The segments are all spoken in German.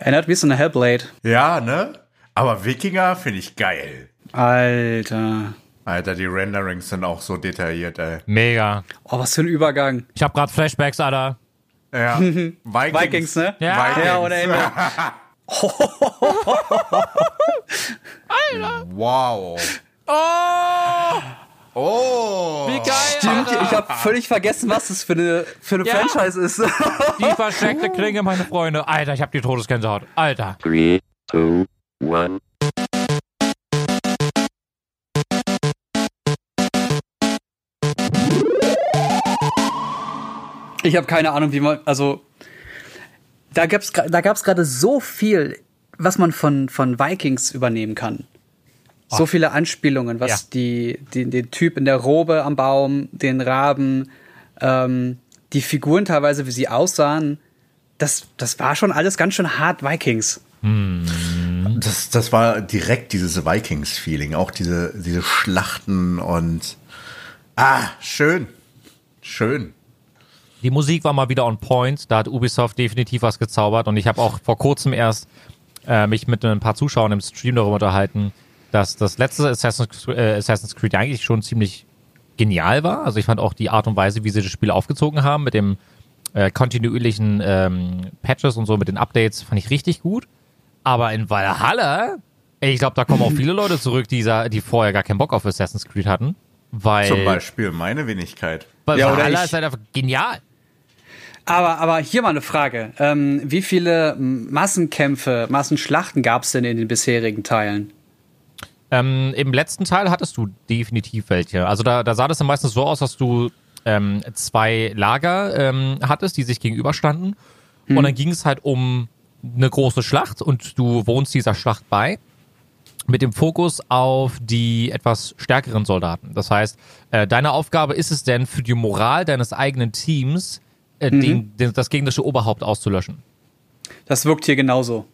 Erinnert mich so eine Hellblade. Ja, ne? Aber Wikinger finde ich geil. Alter. Alter, die Renderings sind auch so detailliert, ey. Mega. Oh, was für ein Übergang. Ich habe gerade Flashbacks, Alter. Ja. Vikings, Vikings, ne? Ja. Vikings. Ja, ohne Ende. Wow. Oh, Oh. wie geil. Stimmt, Alter. ich habe völlig vergessen, was das für eine, für eine Ja. Franchise ist. Die versteckte Klinge, meine Freunde. Alter, ich habe die Todesgänsehaut. Alter. Three, two, one. Ich habe keine Ahnung, wie man, also da gab's da gab's gerade so viel, was man von von Vikings übernehmen kann. So viele Anspielungen, was Ja. die, die den Typ in der Robe am Baum, den Raben, ähm, die Figuren teilweise, wie sie aussahen, das das war schon alles ganz schön hart Vikings. Das, das war direkt dieses Vikings-Feeling. Auch diese, diese Schlachten und. Ah, schön. Schön. Die Musik war mal wieder on point. Da hat Ubisoft definitiv was gezaubert. Und ich habe auch vor kurzem erst äh, mich mit ein paar Zuschauern im Stream darüber unterhalten, dass das letzte Assassin's, äh, Assassin's Creed eigentlich schon ziemlich genial war. Also ich fand auch die Art und Weise, wie sie das Spiel aufgezogen haben, mit dem äh, kontinuierlichen ähm, Patches und so, mit den Updates, fand ich richtig gut. Aber in Valhalla, ich glaube, da kommen auch viele Leute zurück, die, sa- die vorher gar keinen Bock auf Assassin's Creed hatten. Weil, Zum Beispiel meine Wenigkeit. weil Ja, Valhalla ich. ist halt einfach genial. Aber, aber hier mal eine Frage. Ähm, wie viele Massenkämpfe, Massenschlachten gab's denn in den bisherigen Teilen? Ähm, Im letzten Teil hattest du definitiv welche. Also da, da sah das dann meistens so aus, dass du ähm, zwei Lager ähm, hattest, die sich gegenüberstanden. Und dann ging es halt um eine große Schlacht und du wohnst dieser Schlacht bei mit dem Fokus auf die etwas stärkeren Soldaten. Das heißt, äh, deine Aufgabe ist es denn, für die Moral deines eigenen Teams äh, den, den, das gegnerische Oberhaupt auszulöschen. Das wirkt hier genauso.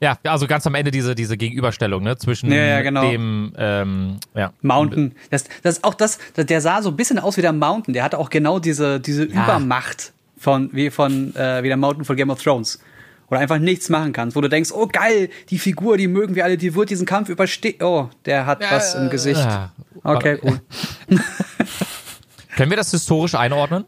Ja, also ganz am Ende diese, diese Gegenüberstellung, ne, zwischen Ja, ja, genau. dem, ähm, ja. Mountain. Das, das ist auch das, der sah so ein bisschen aus wie der Mountain. Der hatte auch genau diese, diese Ja. Übermacht von, wie von, äh, wie der Mountain von Game of Thrones. Wo du einfach nichts machen kannst, wo du denkst, oh geil, die Figur, die mögen wir alle, die wird diesen Kampf überstehen. Oh, der hat was im Gesicht. Ja. Okay, cool. Können wir das historisch einordnen?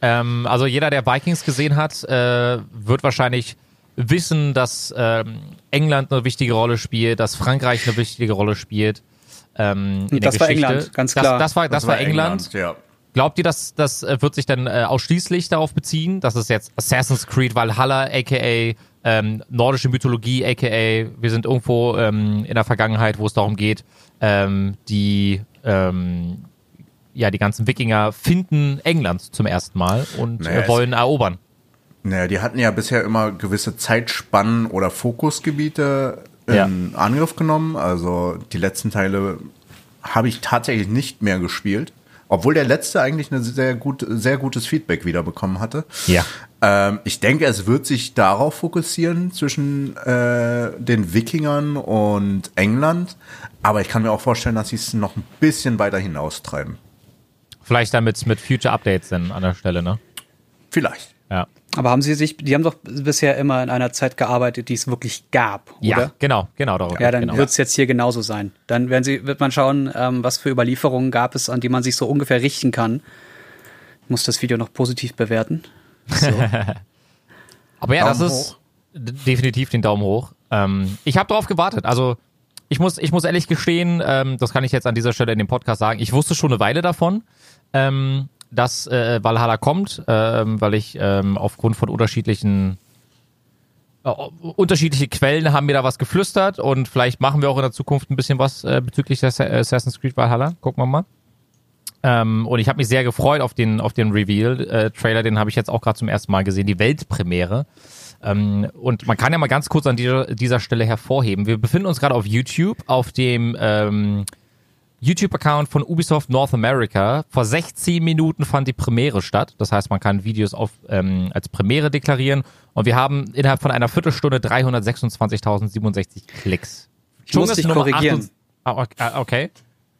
Ähm, also jeder, der Vikings gesehen hat, äh, wird wahrscheinlich wissen, dass ähm, England eine wichtige Rolle spielt, dass Frankreich eine wichtige Rolle spielt. Ähm, in der das war Geschichte. England, ganz klar. Das, das war, das, war England. Ja. Glaubt ihr, dass das äh, wird sich dann äh, ausschließlich darauf beziehen, dass es jetzt Assassin's Creed Valhalla, aka ähm, nordische Mythologie, aka wir sind irgendwo ähm, in der Vergangenheit, wo es darum geht, ähm, die ähm, ja die ganzen Wikinger finden England zum ersten Mal und Naja, äh, wollen erobern. Naja, die hatten ja bisher immer gewisse Zeitspannen oder Fokusgebiete in Ja. Angriff genommen. Also die letzten Teile habe ich tatsächlich nicht mehr gespielt. Obwohl der letzte eigentlich ein sehr, gut, sehr gutes Feedback wieder bekommen hatte. Ja. Ähm, ich denke, es wird sich darauf fokussieren zwischen äh, den Wikingern und England. Aber ich kann mir auch vorstellen, dass sie es noch ein bisschen weiter hinaustreiben. Vielleicht damit mit Future Updates dann an der Stelle, ne? Vielleicht. Ja. Aber haben sie sich, die haben doch bisher immer in einer Zeit gearbeitet, die es wirklich gab, oder? Ja, genau, genau darum. Ja, dann genau. wird es jetzt hier genauso sein. Dann werden sie, wird man schauen, ähm, was für Überlieferungen gab es, an die man sich so ungefähr richten kann. Ich muss das Video noch positiv bewerten. So. Aber ja, das Daumen ist d- definitiv den Daumen hoch. Ähm, ich habe darauf gewartet. Also ich muss, ich muss ehrlich gestehen, ähm, das kann ich jetzt an dieser Stelle in dem Podcast sagen. Ich wusste schon eine Weile davon, ähm, dass äh, Valhalla kommt, ähm, weil ich ähm, aufgrund von unterschiedlichen äh, unterschiedliche Quellen haben mir da was geflüstert und vielleicht machen wir auch in der Zukunft ein bisschen was äh, bezüglich des Assassin's Creed Valhalla. Gucken wir mal. Ähm, und ich habe mich sehr gefreut auf den, auf den Reveal-Trailer, den habe ich jetzt auch gerade zum ersten Mal gesehen, die Weltpremiere. Ähm, und man kann ja mal ganz kurz an dieser, dieser Stelle hervorheben. Wir befinden uns gerade auf YouTube, auf dem ähm, YouTube-Account von Ubisoft North America. Vor 16 Minuten fand die Premiere statt. Das heißt, man kann Videos auf, ähm, als Premiere deklarieren. Und wir haben innerhalb von einer Viertelstunde 326.067 Klicks. Ich muss dich korrigieren. 28 Ah, ah, okay.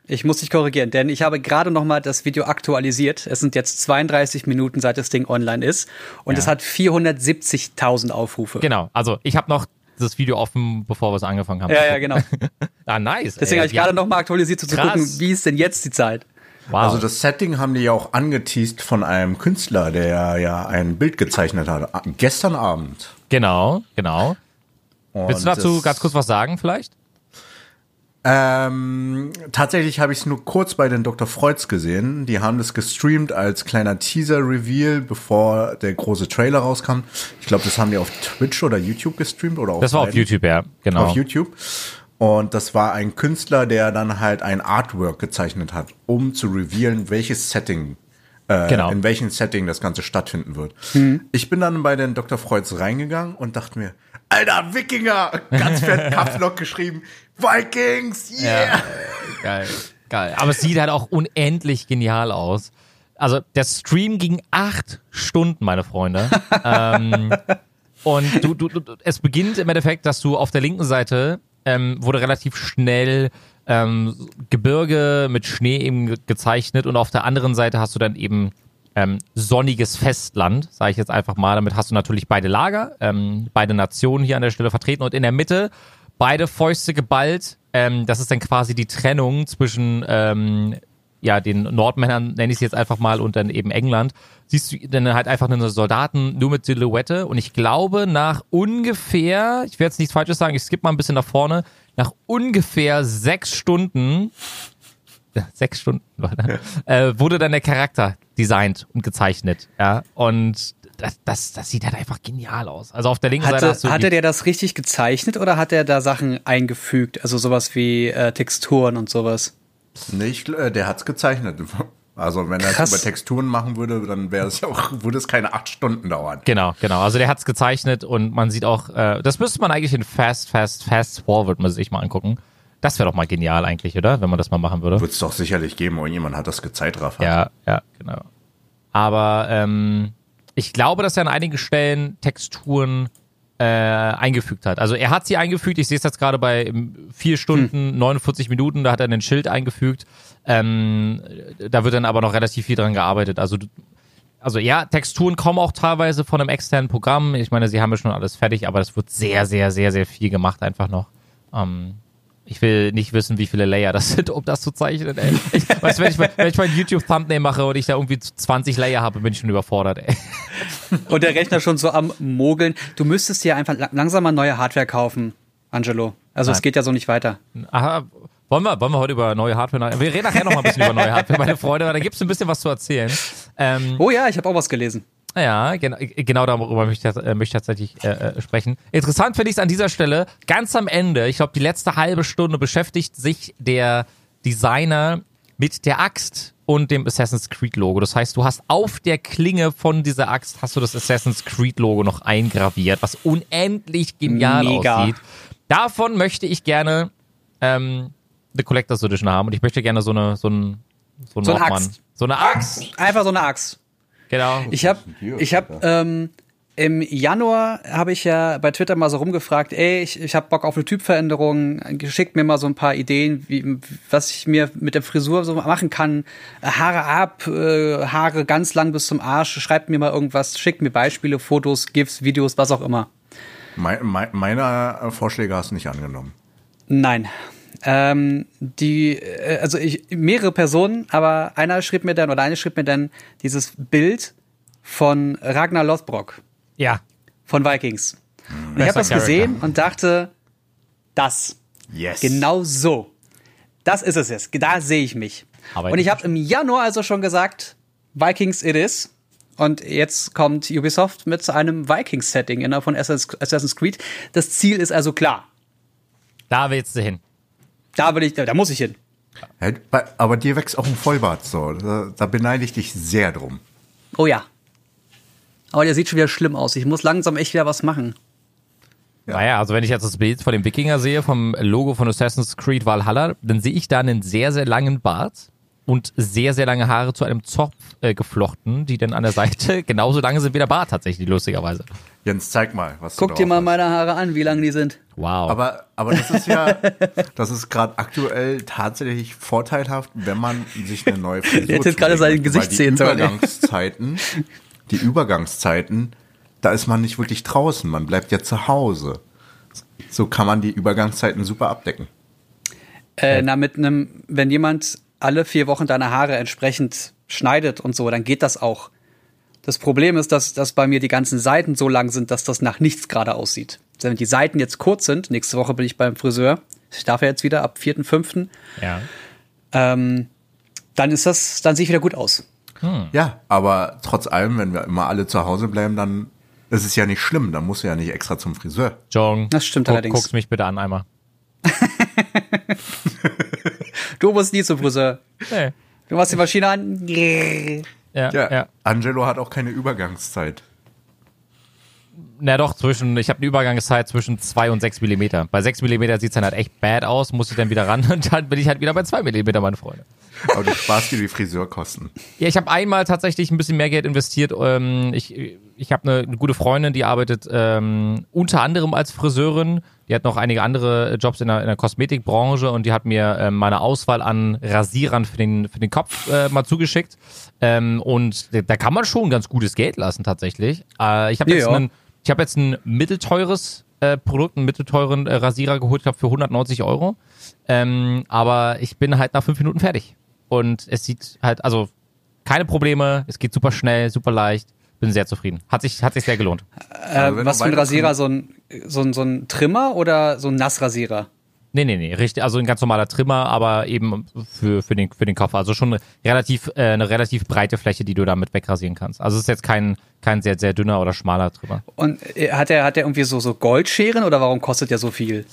Ich muss dich korrigieren, denn ich habe gerade noch mal das Video aktualisiert. Es sind jetzt 32 Minuten, seit das Ding online ist. Und Ja. es hat 470.000 Aufrufe. Genau, also ich habe noch das Video offen, bevor wir es angefangen haben. Ja, ja, genau. Ah, nice. Deswegen habe ich gerade noch mal aktualisiert, um zu Krass. gucken, wie ist denn jetzt die Zeit? Wow. Also das Setting haben die ja auch angeteased von einem Künstler, der ja ein Bild gezeichnet hat. Gestern Abend. genau, genau. Und Willst du dazu ganz kurz was sagen vielleicht? Ähm, tatsächlich habe ich es nur kurz bei den Dr. Freuds gesehen. Die haben das gestreamt als kleiner Teaser-Reveal, bevor der große Trailer rauskam. Ich glaube, das haben die auf Twitch oder YouTube gestreamt oder auf Das war auf beiden. YouTube, ja, genau. Auf YouTube. Und das war ein Künstler, der dann halt ein Artwork gezeichnet hat, um zu revealen, welches Setting, äh, Genau. in welchem Setting das Ganze stattfinden wird. Ich bin dann bei den Dr. Freuds reingegangen und dachte mir, Alter, Wikinger! Ganz fett Caps Lock geschrieben. Vikings! Yeah! Geil, geil. Aber es sieht halt auch unendlich genial aus. Also der Stream ging acht Stunden, meine Freunde. ähm, und du, du, du, es beginnt im Endeffekt, dass du auf der linken Seite ähm, wurde relativ schnell ähm, Gebirge mit Schnee eben ge- gezeichnet und auf der anderen Seite hast du dann eben ähm, sonniges Festland, sage ich jetzt einfach mal. Damit hast du natürlich beide Lager, ähm, beide Nationen hier an der Stelle vertreten und in der Mitte beide Fäuste geballt. Ähm, das ist dann quasi die Trennung zwischen ähm, ja, den Nordmännern, nenne ich es jetzt einfach mal, und dann eben England, siehst du dann halt einfach einen Soldaten nur mit Silhouette. Und ich glaube, nach ungefähr, ich werde jetzt nichts Falsches sagen, ich skippe mal ein bisschen nach vorne, nach ungefähr sechs Stunden, sechs Stunden, Leute, äh, wurde dann der Charakter designt und gezeichnet. Ja, und das, das, das sieht halt einfach genial aus. Also auf der linken Seite Hatte, hast du. hatte der das richtig gezeichnet oder hat er da Sachen eingefügt? Also sowas wie äh, Texturen und sowas? Nee, ich, äh, der hat's gezeichnet. Also wenn er es über Texturen machen würde, dann wäre es ja auch, würde es keine acht Stunden dauern. Genau, genau. Also der hat's gezeichnet und man sieht auch, äh, das müsste man eigentlich in Fast, Fast, Fast Forward mal sich mal angucken. Das wäre doch mal genial eigentlich, oder? Wenn man das mal machen würde. Wird es doch sicherlich geben, irgendjemand hat das gezeitraffert. Ja, ja, genau. Aber ähm, ich glaube, dass er an einigen Stellen Texturen äh, eingefügt hat. Also er hat sie eingefügt. Ich sehe es jetzt gerade bei ähm, vier Stunden, 49 Minuten. Da hat er einen Schild eingefügt. Ähm, da wird dann aber noch relativ viel dran gearbeitet. Also also ja, Texturen kommen auch teilweise von einem externen Programm. Ich meine, sie haben ja schon alles fertig, aber das wird sehr, sehr, sehr, sehr viel gemacht einfach noch. Ähm, ich will nicht wissen, wie viele Layer das sind, um das zu zeichnen, ey. Ich, weißt du, wenn ich, mein- wenn ich mein YouTube-Thumbnail mache und ich da irgendwie 20 Layer habe, bin ich schon überfordert, ey. Und der Rechner schon so am Mogeln. Du müsstest dir einfach la- langsam mal neue Hardware kaufen, Angelo. Also es Nein. geht ja so nicht weiter. Aha, wollen wir, wollen wir heute über neue Hardware? Wir reden nachher noch mal ein bisschen über neue Hardware, meine Freunde, weil da gibt es ein bisschen was zu erzählen. Ähm, Oh ja, ich habe auch was gelesen. Ja, genau, genau darüber möchte ich, äh, möchte ich tatsächlich äh, äh, sprechen. Interessant finde ich es an dieser Stelle, ganz am Ende, ich glaube, die letzte halbe Stunde beschäftigt sich der Designer mit der Axt und dem Assassin's Creed Logo. Das heißt, du hast auf der Klinge von dieser Axt hast du das Assassin's Creed Logo noch eingraviert, was unendlich genial Mega. aussieht. Davon möchte ich gerne ähm, eine Collectors Edition haben und ich möchte gerne so eine so ein so, ein So eine. Axt. So eine Axt. Einfach so eine Axt. Genau. Ich habe, ich habe ähm, im Januar habe ich ja bei Twitter mal so rumgefragt, ey, ich, ich habe Bock auf eine Typveränderung, geschickt mir mal so ein paar Ideen, wie, was ich mir mit der Frisur so machen kann. Haare ab, äh, Haare ganz lang bis zum Arsch, schreibt mir mal irgendwas, schickt mir Beispiele, Fotos, GIFs, Videos, was auch immer. Mein, mein, meine äh, Vorschläge hast du nicht angenommen. Nein. Ähm, die, äh, also ich, mehrere Personen, aber einer schrieb mir dann, oder eine schrieb mir dann dieses Bild von Ragnar Lothbrok. Ja. von Vikings. Und ich habe das gesehen und dachte, das, Yes. genau so. Das ist es jetzt. Da sehe ich mich. Aber und ich habe im Januar also schon gesagt, Vikings it is. Und jetzt kommt Ubisoft mit einem Vikings-Setting innerhalb von Assassin's Creed. Das Ziel ist also klar. Da willst du hin. Da will ich, da muss ich hin. Aber dir wächst auch ein Vollbart so. Da, da beneide ich dich sehr drum. Oh ja. Aber der sieht schon wieder schlimm aus. Ich muss langsam echt wieder was machen. Ja. Naja, also wenn ich jetzt das Bild von dem Wikinger sehe, vom Logo von Assassin's Creed Valhalla, dann sehe ich da einen sehr, sehr langen Bart. Und sehr, sehr lange Haare zu einem Zopf äh, geflochten, die dann an der Seite genauso lange sind wie der Bart tatsächlich, lustigerweise. Jens, zeig mal, was Guck du dir mal hast. meine Haare an, wie lang die sind. Wow. Aber, aber das ist ja, das ist gerade aktuell tatsächlich vorteilhaft, wenn man sich eine neue Frisur Der hätte jetzt gerade zulegen sein Gesicht sehen die sollen, ey. Übergangszeiten, die Übergangszeiten, da ist man nicht wirklich draußen, man bleibt ja zu Hause. So kann man die Übergangszeiten super abdecken. Äh, na, mit einem, wenn jemand alle vier Wochen deine Haare entsprechend schneidet und so, dann geht das auch. Das Problem ist, dass, dass bei mir die ganzen Seiten so lang sind, dass das nach nichts gerade aussieht. Also Wenn die Seiten jetzt kurz sind, nächste Woche bin ich beim Friseur, ich darf ja jetzt wieder ab 4.5., ja. ähm, dann ist das, dann sehe ich wieder gut aus. Ja, aber trotz allem, wenn wir immer alle zu Hause bleiben, dann ist es ja nicht schlimm, dann musst du ja nicht extra zum Friseur. Jong, Das stimmt guck, allerdings. guckst mich bitte an einmal. Du musst nie zum Friseur. Nee. Du machst die Maschine an. Ja, Ja, ja. Angelo hat auch keine Übergangszeit. Na doch, zwischen, ich habe eine Übergangszeit zwischen 2 und 6 Millimeter. Bei 6 Millimeter sieht's dann halt echt bad aus, muss ich dann wieder ran und dann bin ich halt wieder bei 2 Millimeter, meine Freunde. Aber du sparst dir die Friseurkosten. Ja, ich habe einmal tatsächlich ein bisschen mehr Geld investiert. Ähm, ich ich habe eine, gute Freundin, die arbeitet ähm, unter anderem als Friseurin. Die hat noch einige andere Jobs in der, in der Kosmetikbranche und die hat mir ähm, meine Auswahl an Rasierern für den, für den Kopf äh, mal zugeschickt. Ähm, und da kann man schon ganz gutes Geld lassen tatsächlich. Äh, ich habe jetzt, Ja, einen- ich hab jetzt ein mittelteures äh, Produkt, einen mittelteuren äh, Rasierer geholt, ich glaube für 190 Euro. Ähm, aber ich bin halt nach fünf Minuten fertig. Und es sieht halt, also keine Probleme, es geht super schnell, super leicht. Bin sehr zufrieden. Hat sich, hat sich sehr gelohnt. Äh, was für ein Rasierer? So ein, so, ein, so ein Trimmer oder so ein Nassrasierer? Nee, nee, nee, richtig, also ein ganz normaler Trimmer, aber eben für, für, den, für den Kopf. Also schon eine relativ, äh, eine relativ breite Fläche, die du damit wegrasieren kannst. Also es ist jetzt kein, kein sehr, sehr dünner oder schmaler Trimmer. Und äh, hat er hat er irgendwie so, so Goldscheren oder warum kostet der so viel?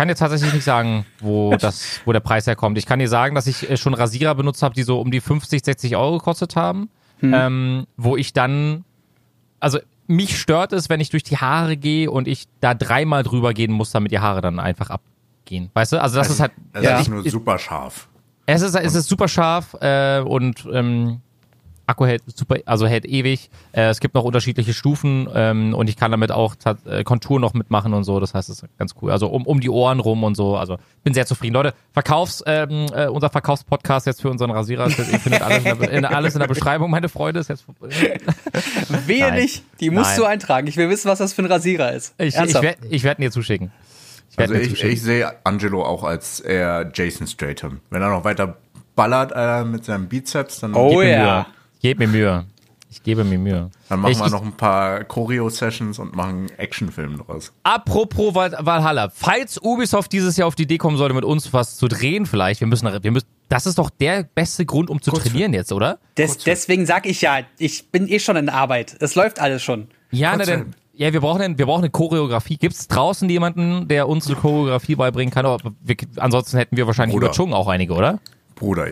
Ich kann dir tatsächlich nicht sagen, wo das, wo der Preis herkommt. Ich kann dir sagen, dass ich äh, schon Rasierer benutzt habe, die so um die 50, 60 Euro gekostet haben, ähm, wo ich dann, also mich stört es, wenn ich durch die Haare gehe und ich da dreimal drüber gehen muss, damit die Haare dann einfach abgehen. Weißt du? Also das ist halt, Das Ja. ist nur super scharf. es ist, es ist super scharf äh, und ähm, Akku hält super, also hält ewig. Äh, es gibt noch unterschiedliche Stufen ähm, und ich kann damit auch äh, Kontur noch mitmachen und so. Das heißt, es ist ganz cool. Also um, um die Ohren rum und so. Also bin sehr zufrieden. Leute, Verkaufs, ähm, äh, unser Verkaufspodcast jetzt für unseren Rasierer. Ihr findet alles in, der, in, alles in der Beschreibung, meine Freunde. Ist jetzt, Wehe Nein. nicht, die musst Nein. du eintragen. Ich will wissen, was das für ein Rasierer ist. ich ich Ernsthaft. werde ich werd ihn dir zuschicken. Ich Also ich, ich sehe Angelo auch als eher Jason Stratham. Wenn er noch weiter ballert äh, mit seinem Bizeps, dann, Oh ja. Mühe. Gebe mir Mühe. Ich gebe mir Mühe. dann machen ich, wir noch ein paar Choreo-Sessions und machen einen Actionfilm draus. Apropos Val Valhalla, falls Ubisoft dieses Jahr auf die Idee kommen sollte, mit uns was zu drehen, vielleicht, wir müssen, wir müssen, das ist doch der beste Grund, um zu trainieren jetzt, oder? Des, deswegen sag ich ja, ich bin eh schon in Arbeit. Es läuft alles schon. Ja, na denn, ja, wir brauchen, wir brauchen eine Choreografie. Gibt's draußen jemanden, der uns eine Choreografie beibringen kann? Aber wir, ansonsten hätten wir wahrscheinlich Bruder. über Chung auch einige, oder? Bruder,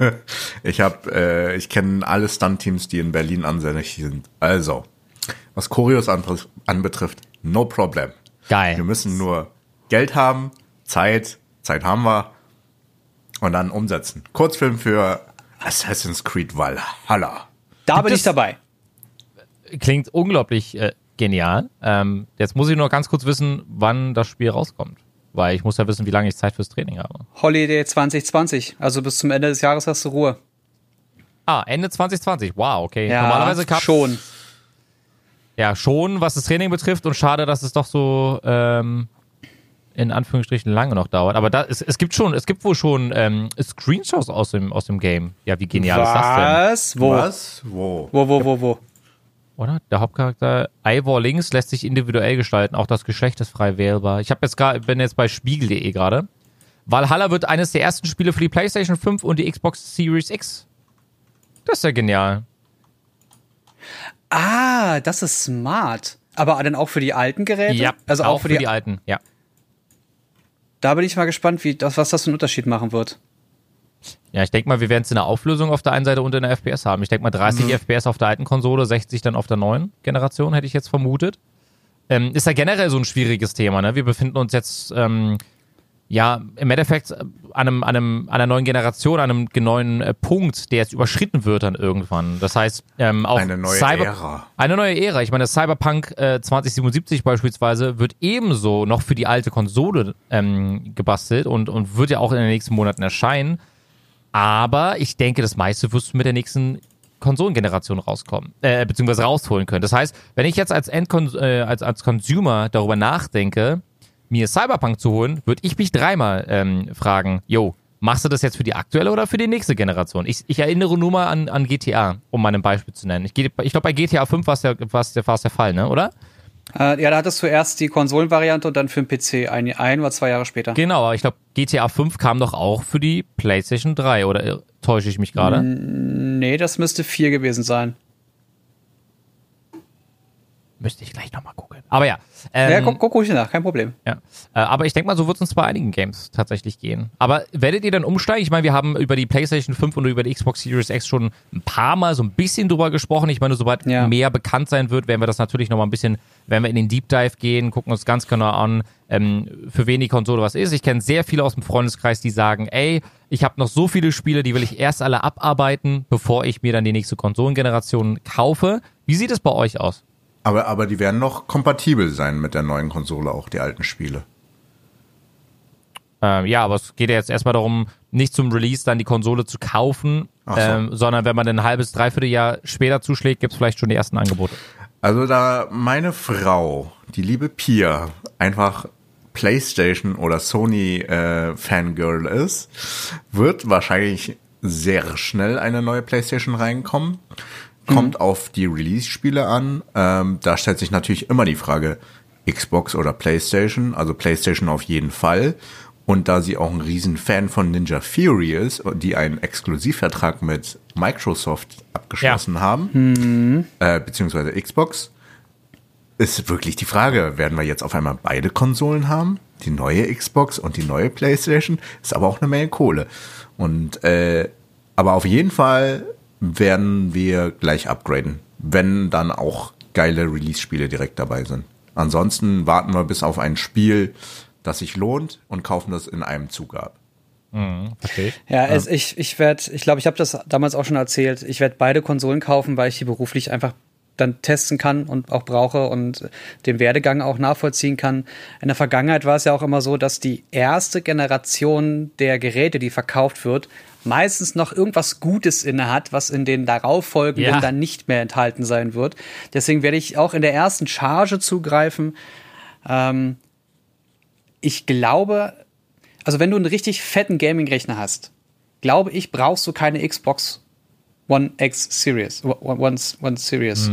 ich habe, äh, ich kenne alle Stunt-Teams, die in Berlin ansässig sind. Also, was Choreos anbe- anbetrifft, no problem. Geil. Wir müssen nur Geld haben, Zeit, Zeit haben wir und dann umsetzen. Kurzfilm für Assassin's Creed Valhalla. Da Gibt bin ich dabei. Klingt unglaublich äh, genial. Ähm, jetzt muss ich nur ganz kurz wissen, wann das Spiel rauskommt. Weil ich muss ja wissen, wie lange ich Zeit fürs Training habe. Holiday 2020. Also bis zum Ende des Jahres hast du Ruhe. Ah, Ende 2020. Wow, okay. Ja, Normalerweise gab schon. Ja, schon, was das Training betrifft und schade, dass es doch so ähm, in Anführungsstrichen lange noch dauert. Aber da, es, es gibt schon, es gibt wohl schon ähm, Screenshots aus dem, aus dem Game. Ja, wie genial ist das denn? Was? Wo? Was? Wo? Wo, wo, wo, wo? Oder? Der Hauptcharakter Ivor links lässt sich individuell gestalten, auch das Geschlecht ist frei wählbar. Ich hab jetzt gerade, bin jetzt bei spiegel.de gerade. Valhalla wird eines der ersten Spiele für die PlayStation 5 und die Xbox Series X. Das ist ja genial. Ah, das ist smart. Aber dann auch für die alten Geräte? Ja, also auch, für, die, alten. Ja. Da bin ich mal gespannt, wie das, was das für einen Unterschied machen wird. Ja, ich denke mal, wir werden es in der Auflösung auf der einen Seite und in der FPS haben. Ich denke mal 30 FPS auf der alten Konsole, 60 dann auf der neuen Generation, hätte ich jetzt vermutet. Ähm, ist ja generell so ein schwieriges Thema. Ne? Wir befinden uns jetzt ähm, ja, im Endeffekt äh, an, einem, an, einem, an einer neuen Generation, an einem neuen äh, Punkt, der jetzt überschritten wird dann irgendwann. Das heißt, ähm, auch Eine neue Cyber Ära. Eine neue Ära. Ich meine, das Cyberpunk äh, 2077 beispielsweise wird ebenso noch für die alte Konsole ähm, gebastelt und, und wird ja auch in den nächsten Monaten erscheinen. Aber ich denke, das meiste wirst du mit der nächsten Konsolengeneration rauskommen, äh, beziehungsweise rausholen können. Das heißt, wenn ich jetzt als Endkon äh, als, als Consumer darüber nachdenke, mir Cyberpunk zu holen, würde ich mich dreimal ähm, fragen, yo, machst du das jetzt für die aktuelle oder für die nächste Generation? Ich, ich erinnere nur mal an, an GTA, um mal ein Beispiel zu nennen. Ich, ich glaube, bei GTA 5 war es der, war's war's der Fall, ne, oder? Äh, ja, da hattest du erst die Konsolenvariante und dann für den PC ein, ein oder zwei Jahre später. Genau, aber ich glaube, GTA 5 kam doch auch für die PlayStation 3, oder täusche ich mich gerade? Nee, das müsste vier gewesen sein. Müsste ich gleich nochmal gucken. Aber ja. Ähm, ja, guck, guck ruhig nach, kein Problem. Ja. Äh, aber ich denke mal, so wird es uns bei einigen Games tatsächlich gehen. Aber werdet ihr dann umsteigen? Ich meine, wir haben über die PlayStation 5 und über die Xbox Series X schon ein paar Mal so ein bisschen drüber gesprochen. Ich meine, sobald Ja. mehr bekannt sein wird, werden wir das natürlich nochmal ein bisschen, werden wir in den Deep Dive gehen, gucken uns ganz genau an, ähm, für wen die Konsole was ist. Ich kenne sehr viele aus dem Freundeskreis, die sagen, ey, ich habe noch so viele Spiele, die will ich erst alle abarbeiten, bevor ich mir dann die nächste Konsolengeneration kaufe. Wie sieht es bei euch aus? Aber, aber die werden noch kompatibel sein mit der neuen Konsole, auch die alten Spiele. Ähm, ja, aber es geht ja jetzt erstmal darum, nicht zum Release dann die Konsole zu kaufen, so. ähm, sondern wenn man ein halbes, dreiviertel Jahr später zuschlägt, gibt es vielleicht schon die ersten Angebote. Also da meine Frau, die liebe Pia, einfach PlayStation oder Sony äh, Fangirl ist, wird wahrscheinlich sehr schnell eine neue PlayStation reinkommen. Kommt auf die Release-Spiele an. Ähm, da stellt sich natürlich immer die Frage, Xbox oder PlayStation. Also PlayStation auf jeden Fall. Und da sie auch ein Riesenfan von Ninja Theory ist, die einen Exklusivvertrag mit Microsoft abgeschlossen haben, äh, beziehungsweise Xbox, ist wirklich die Frage, werden wir jetzt auf einmal beide Konsolen haben? Die neue Xbox und die neue PlayStation? Ist aber auch eine Menge Kohle. Und äh, aber auf jeden Fall werden wir gleich upgraden, wenn dann auch geile Release-Spiele direkt dabei sind. Ansonsten warten wir bis auf ein Spiel, das sich lohnt und kaufen das in einem Zug ab. Verstehe ich. Ja, es, ich, ich werde, ich glaube, ich habe das damals auch schon erzählt. Ich werde beide Konsolen kaufen, weil ich die beruflich einfach dann testen kann und auch brauche und den Werdegang auch nachvollziehen kann. In der Vergangenheit war es ja auch immer so, dass die erste Generation der Geräte, die verkauft wird, meistens noch irgendwas Gutes inne hat, was in den darauffolgenden Ja. dann nicht mehr enthalten sein wird. Deswegen werde ich auch in der ersten Charge zugreifen. Ähm, ich glaube, also wenn du einen richtig fetten Gaming-Rechner hast, glaube ich, brauchst du keine Xbox One X Series. One, One, Series.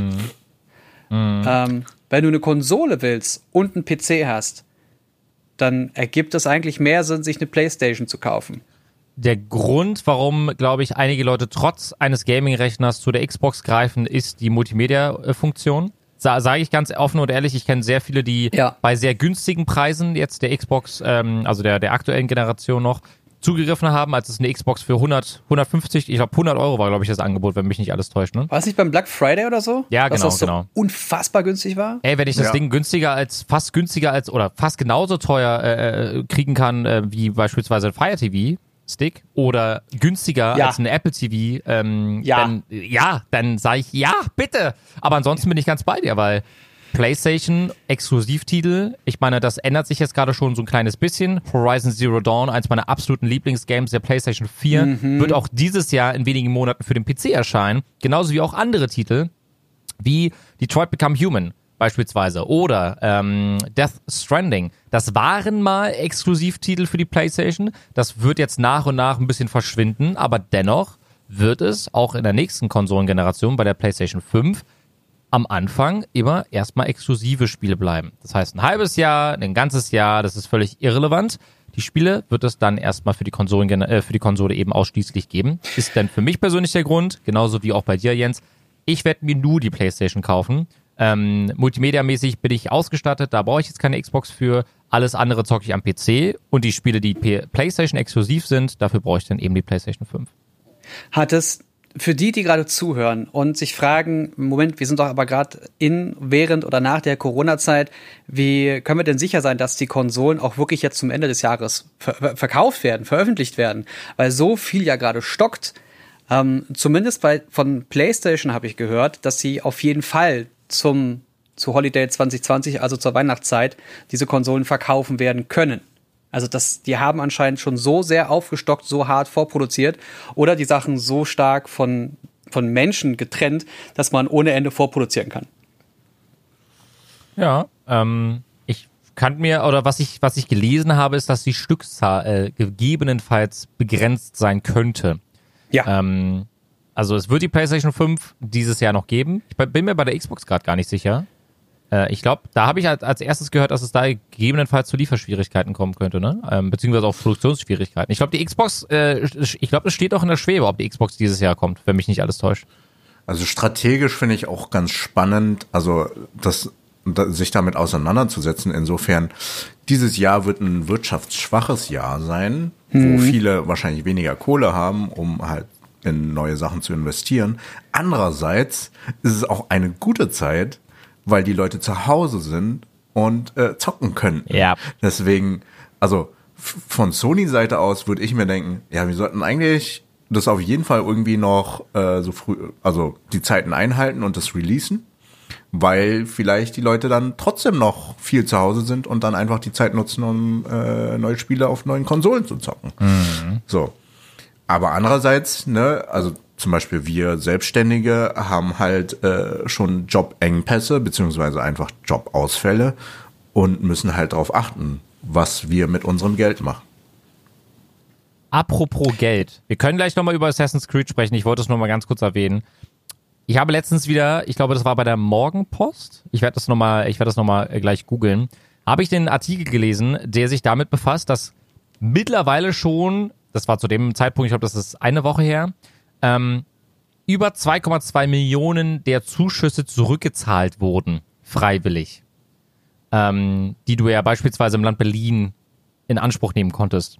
Ähm, wenn du eine Konsole willst und einen PC hast, dann ergibt es eigentlich mehr Sinn, sich eine Playstation zu kaufen. Der Grund, warum, glaube ich, einige Leute trotz eines Gaming-Rechners zu der Xbox greifen, ist die Multimedia-Funktion. Sa Sage ich ganz offen und ehrlich, ich kenne sehr viele, die Ja. bei sehr günstigen Preisen jetzt der Xbox, ähm, also der, der aktuellen Generation noch, zugegriffen haben, als es eine Xbox für 100, 150, ich glaube 100 Euro war, glaube ich, das Angebot, wenn mich nicht alles täuscht. Ne? War es nicht beim Black Friday oder so? Ja, Dass genau, das so genau. unfassbar günstig war? Ey, wenn ich das Ja. Ding günstiger als, fast günstiger als, oder fast genauso teuer äh, äh, kriegen kann, äh, wie beispielsweise ein Fire TV Stick oder günstiger Ja. als ein Apple TV, ähm, Ja. dann, ja, dann sage ich ja, bitte. Aber ansonsten bin ich ganz bei dir, weil PlayStation Exklusivtitel, ich meine, das ändert sich jetzt gerade schon so ein kleines bisschen. Horizon Zero Dawn, eins meiner absoluten Lieblingsgames der PlayStation 4, wird auch dieses Jahr in wenigen Monaten für den PC erscheinen, genauso wie auch andere Titel wie Detroit Become Human beispielsweise oder ähm, Death Stranding. Das waren mal Exklusivtitel für die PlayStation. Das wird jetzt nach und nach ein bisschen verschwinden, aber dennoch wird es auch in der nächsten Konsolengeneration bei der PlayStation 5 am Anfang immer erstmal exklusive Spiele bleiben. Das heißt, ein halbes Jahr, ein ganzes Jahr, das ist völlig irrelevant. Die Spiele wird es dann erstmal für die, Konsolen, äh, für die Konsole eben ausschließlich geben. Ist denn für mich persönlich der Grund, genauso wie auch bei dir, Jens. Ich werde mir nur die PlayStation kaufen. Ähm, Multimedia-mäßig bin ich ausgestattet, da brauche ich jetzt keine Xbox für. Alles andere zocke ich am PC und die Spiele, die PlayStation exklusiv sind, dafür brauche ich dann eben die PlayStation 5. Hat es, für die, die gerade zuhören und sich fragen, Moment, wir sind doch aber gerade in, während oder nach der Corona-Zeit, wie können wir denn sicher sein, dass die Konsolen auch wirklich jetzt zum Ende des Jahres ver verkauft werden, veröffentlicht werden? Weil so viel ja gerade stockt. Ähm, zumindest bei, von PlayStation habe ich gehört, dass sie auf jeden Fall zum, zu Holiday 2020, also zur Weihnachtszeit, diese Konsolen verkaufen werden können. Also das, die haben anscheinend schon so sehr aufgestockt, so hart vorproduziert oder die Sachen so stark von, von Menschen getrennt, dass man ohne Ende vorproduzieren kann. Ja, ähm, ich kann mir, oder was ich, was ich gelesen habe, ist, dass die Stückzahl äh, gegebenenfalls begrenzt sein könnte. Ja. Ähm, also es wird die PlayStation 5 dieses Jahr noch geben. Ich bin mir bei der Xbox gerade gar nicht sicher. Äh, ich glaube, da habe ich als, als erstes gehört, dass es da gegebenenfalls zu Lieferschwierigkeiten kommen könnte, ne? Ähm, beziehungsweise auch Produktionsschwierigkeiten. Ich glaube, die Xbox, äh, ich glaube, es steht auch in der Schwebe, ob die Xbox dieses Jahr kommt, wenn mich nicht alles täuscht. Also strategisch finde ich auch ganz spannend, also das, da, sich damit auseinanderzusetzen. Insofern, dieses Jahr wird ein wirtschaftsschwaches Jahr sein, wo viele wahrscheinlich weniger Kohle haben, um halt in neue Sachen zu investieren. Andererseits ist es auch eine gute Zeit, weil die Leute zu Hause sind und äh, zocken können. Ja. Deswegen, also von Sony-Seite aus würde ich mir denken, ja, wir sollten eigentlich das auf jeden Fall irgendwie noch äh, so früh, also die Zeiten einhalten und das releasen, weil vielleicht die Leute dann trotzdem noch viel zu Hause sind und dann einfach die Zeit nutzen, um äh, neue Spiele auf neuen Konsolen zu zocken. So. Aber andererseits, ne, also zum Beispiel wir Selbstständige haben halt äh, schon Jobengpässe beziehungsweise einfach Jobausfälle und müssen halt darauf achten, was wir mit unserem Geld machen. Apropos Geld. Wir können gleich nochmal über Assassin's Creed sprechen. Ich wollte es nur mal ganz kurz erwähnen. Ich habe letztens wieder, ich glaube, das war bei der Morgenpost. Ich werde das nochmal, ich werde das nochmal gleich googeln. Habe ich den Artikel gelesen, der sich damit befasst, dass mittlerweile schon, das war zu dem Zeitpunkt, ich glaube, das ist eine Woche her, ähm, über 2,2 Millionen der Zuschüsse zurückgezahlt wurden, freiwillig. Ähm, die du ja beispielsweise im Land Berlin in Anspruch nehmen konntest.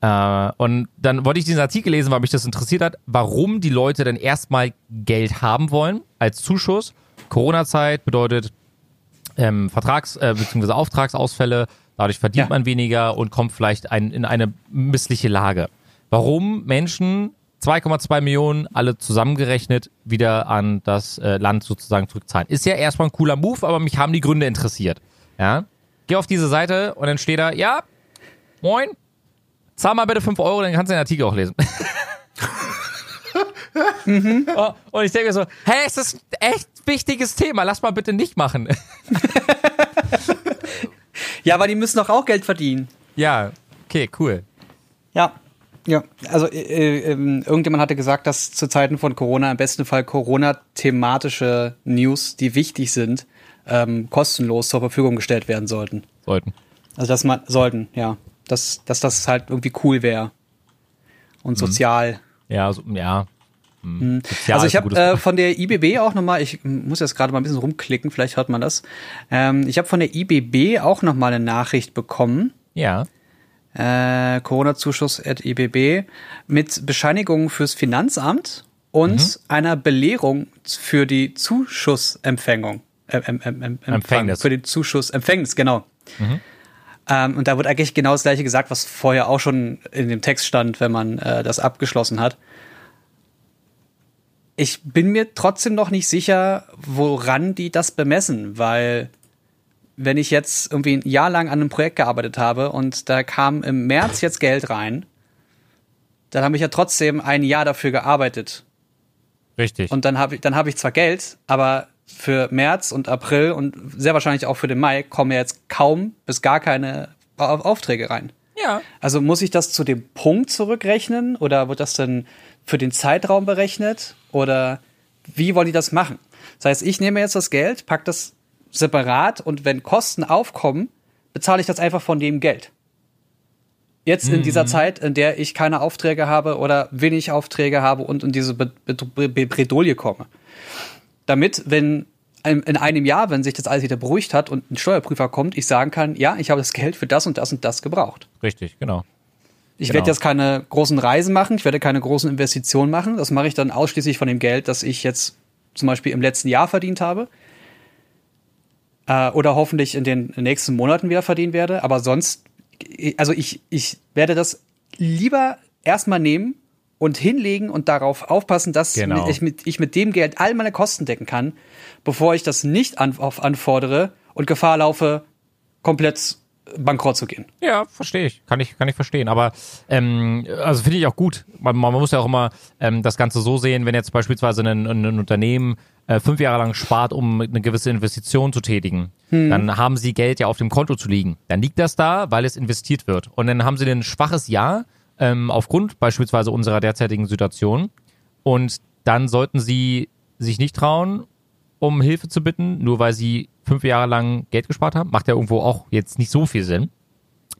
Äh, und dann wollte ich diesen Artikel lesen, weil mich das interessiert hat, warum die Leute denn erstmal Geld haben wollen als Zuschuss. Corona-Zeit bedeutet ähm, Vertrags- äh, bzw. Auftragsausfälle, dadurch verdient Ja. man weniger und kommt vielleicht ein, in eine missliche Lage. Warum Menschen 2,2 Millionen alle zusammengerechnet wieder an das äh, Land sozusagen zurückzahlen. Ist ja erstmal ein cooler Move, aber mich haben die Gründe interessiert. Ja? Geh auf diese Seite und dann steht da, ja, moin, zahl mal bitte 5 Euro, dann kannst du den Artikel auch lesen. Oh, Und ich denke mir so, hey, es ist ein echt wichtiges Thema, lass mal bitte nicht machen. Ja, aber die müssen doch auch Geld verdienen. ja, okay, cool. Ja. Ja, also äh, äh, ähm, irgendjemand hatte gesagt, dass zu Zeiten von Corona im besten Fall Corona-thematische News, die wichtig sind, ähm, kostenlos zur Verfügung gestellt werden sollten. Sollten. Also dass man sollten, ja, dass, dass das halt irgendwie cool wäre und sozial. Ja, so, ja. Hm. Sozial also ich habe äh, von der IBB auch noch mal, ich muss jetzt gerade mal ein bisschen rumklicken, vielleicht hört man das. Ähm, ich habe von der IBB auch noch mal eine Nachricht bekommen. ja. Äh, Corona-Zuschuss at IBB mit Bescheinigungen fürs Finanzamt und Mhm. einer Belehrung für die Zuschussempfängung. Äh, ähm, ähm, ähm, Empfängnis. Mhm. Für die Zuschussempfängnis, genau. Ähm, und da wird eigentlich genau das gleiche gesagt, was vorher auch schon in dem Text stand, wenn man äh, das abgeschlossen hat. Ich bin mir trotzdem noch nicht sicher, woran die das bemessen, weil wenn ich jetzt irgendwie ein Jahr lang an einem Projekt gearbeitet habe und da kam im März jetzt Geld rein, dann habe ich ja trotzdem ein Jahr dafür gearbeitet. Richtig. Und dann habe ich, dann habe ich zwar Geld, aber für März und April und sehr wahrscheinlich auch für den Mai kommen ja jetzt kaum bis gar keine Au- Aufträge rein. ja. Also muss ich das zu dem Punkt zurückrechnen oder wird das dann für den Zeitraum berechnet oder wie wollen die das machen? Das heißt, ich nehme jetzt das Geld, pack das separat und wenn Kosten aufkommen, bezahle ich das einfach von dem Geld. Jetzt in dieser Zeit, in der ich keine Aufträge habe oder wenig Aufträge habe und in diese Be Be Be Bredouille komme. Damit, wenn in einem Jahr, wenn sich das alles wieder beruhigt hat und ein Steuerprüfer kommt, ich sagen kann, ja, ich habe das Geld für das und das und das gebraucht. Richtig, genau. Ich Genau. werde jetzt keine großen Reisen machen, ich werde keine großen Investitionen machen. Das mache ich dann ausschließlich von dem Geld, das ich jetzt zum Beispiel im letzten Jahr verdient habe. Äh, oder hoffentlich in den nächsten Monaten wieder verdienen werde. Aber sonst, also ich, ich werde das lieber erstmal nehmen und hinlegen und darauf aufpassen, dass Genau. ich, mit, ich mit dem Geld all meine Kosten decken kann, bevor ich das nicht an, auf, anfordere und Gefahr laufe, komplett bankrott zu gehen. Ja, verstehe ich. Kann ich, kann ich verstehen. Aber ähm, also finde ich auch gut. Man, man muss ja auch immer ähm, das Ganze so sehen, wenn jetzt beispielsweise ein, ein Unternehmen äh, fünf Jahre lang spart, um eine gewisse Investition zu tätigen, dann haben sie Geld ja auf dem Konto zu liegen. Dann liegt das da, weil es investiert wird. Und dann haben sie ein schwaches Jahr ähm, aufgrund beispielsweise unserer derzeitigen Situation. Und dann sollten sie sich nicht trauen, um Hilfe zu bitten, nur weil sie fünf Jahre lang Geld gespart haben. Macht ja irgendwo auch jetzt nicht so viel Sinn.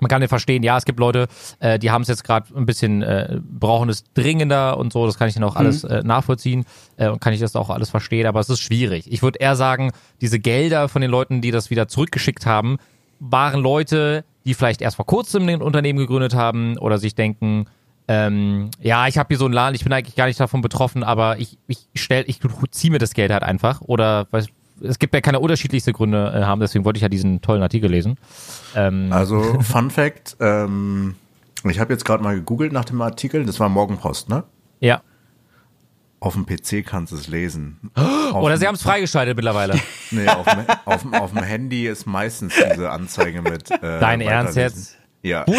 Man kann ja verstehen, ja, es gibt Leute, äh, die haben es jetzt gerade ein bisschen, äh, brauchen es dringender und so, das kann ich dann auch alles äh, nachvollziehen äh, und kann ich das auch alles verstehen, aber es ist schwierig. Ich würde eher sagen, diese Gelder von den Leuten, die das wieder zurückgeschickt haben, waren Leute, die vielleicht erst vor kurzem ein Unternehmen gegründet haben oder sich denken, ähm, ja, ich habe hier so einen Laden, ich bin eigentlich gar nicht davon betroffen, aber ich, ich stell, ich ziehe mir das Geld halt einfach. Oder weiß, es gibt ja keine unterschiedlichste Gründe äh, haben, deswegen wollte ich ja diesen tollen Artikel lesen. Ähm, Also, Fun Fact, ähm, ich habe jetzt gerade mal gegoogelt nach dem Artikel, das war Morgenpost, ne? ja. Auf dem PC kannst du es lesen. Oder sie haben es freigeschaltet mittlerweile. Nee, auf dem, auf, dem, auf dem Handy ist meistens diese Anzeige mit. Äh, Dein Ernst jetzt? Ja. Wo,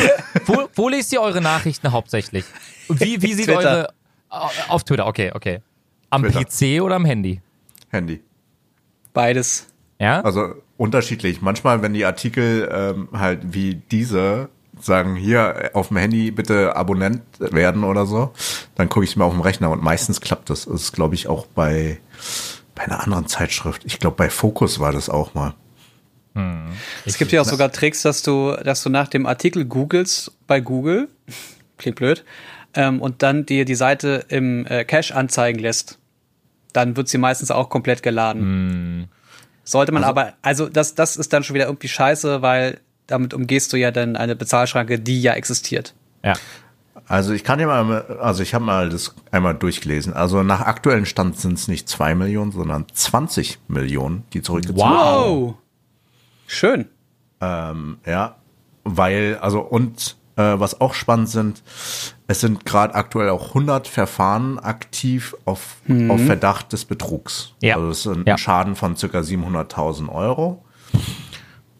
wo, wo lest ihr eure Nachrichten hauptsächlich? Und Wie, wie sieht Twitter. eure. Auf Twitter, okay, okay. Am Twitter. PC oder am Handy? Handy. Beides. Ja? Also unterschiedlich. Manchmal, wenn die Artikel ähm, halt wie diese sagen, hier auf dem Handy bitte Abonnent werden oder so, dann gucke ich es mir auf dem Rechner und meistens klappt das. Das ist, glaube ich, auch bei, bei einer anderen Zeitschrift. Ich glaube, bei Focus war das auch mal. Es gibt ja auch sogar Tricks, dass du, dass du nach dem Artikel googelst bei Google, klingt blöd, ähm, und dann dir die Seite im äh, Cache anzeigen lässt. Dann wird sie meistens auch komplett geladen. Sollte man aber, also das, das ist dann schon wieder irgendwie scheiße, weil damit umgehst du ja dann eine Bezahlschranke, die ja existiert. ja. Also ich kann dir mal, also ich habe mal das einmal durchgelesen. Also nach aktuellen Stand sind es nicht zwei Millionen, sondern 20 Millionen, die zurückgezahlt Wow. Oh. Schön. Ähm, ja, weil, also und äh, was auch spannend sind, es sind gerade aktuell auch 100 Verfahren aktiv auf, auf Verdacht des Betrugs. Ja. Also das ist ein Ja. Schaden von circa 700.000 Euro.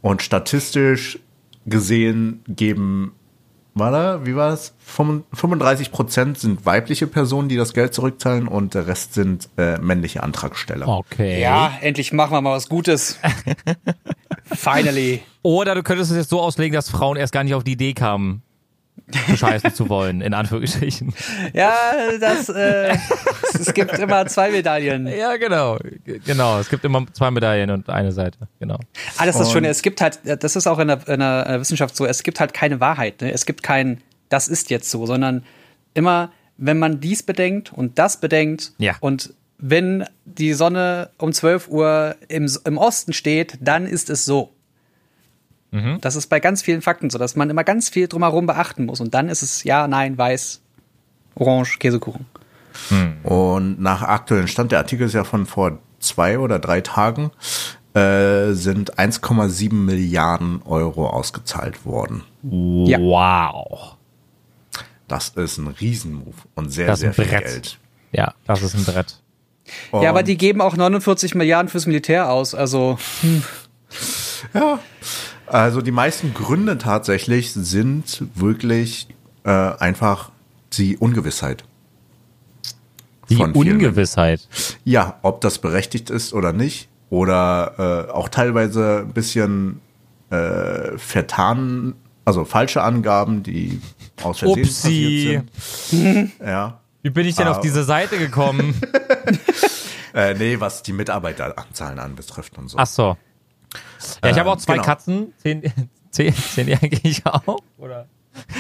Und statistisch gesehen geben, warte, wie war das? 35 Prozent sind weibliche Personen, die das Geld zurückzahlen und der Rest sind äh, männliche Antragsteller. Okay. Ja, endlich machen wir mal was Gutes. Finally. Oder du könntest es jetzt so auslegen, dass Frauen erst gar nicht auf die Idee kamen, bescheißen zu wollen, in Anführungsstrichen. Ja, das, äh, es gibt immer zwei Medaillen. Ja, genau. Genau. Es gibt immer zwei Medaillen und eine Seite. Genau. Ah, das ist das Schöne. Es gibt halt, das ist auch in der, in der Wissenschaft so, es gibt halt keine Wahrheit. Ne? Es gibt kein, das ist jetzt so, sondern immer, wenn man dies bedenkt und das bedenkt Ja. und wenn die Sonne um 12 Uhr im, im Osten steht, dann ist es so. Das ist bei ganz vielen Fakten so, dass man immer ganz viel drumherum beachten muss. Und dann ist es ja, nein, weiß, orange, Käsekuchen. Und nach aktuellen Stand, der Artikel ist ja von vor zwei oder drei Tagen, äh, sind 1,7 Milliarden Euro ausgezahlt worden. Ja. Wow. Das ist ein Riesenmove und sehr, Das ist sehr ein viel Brett. Geld. Ja, das ist ein Brett. Ja, aber Und- die geben auch 49 Milliarden fürs Militär aus. Also, Also die meisten Gründe tatsächlich sind wirklich äh, einfach die Ungewissheit. Die. Ungewissheit. Ja, ob das berechtigt ist oder nicht. Oder äh, auch teilweise ein bisschen äh, vertan, also falsche Angaben, die aus Versehen Upsi. passiert sind. Ja. Wie bin ich denn auf Ah. diese Seite gekommen? Äh, nee, was die Mitarbeiteranzahlen anbetrifft und so. Ach so. Ja, ich habe auch Ähm, zwei genau. Katzen. Zehn, zehn, zehn die eigentlich auch? Oder?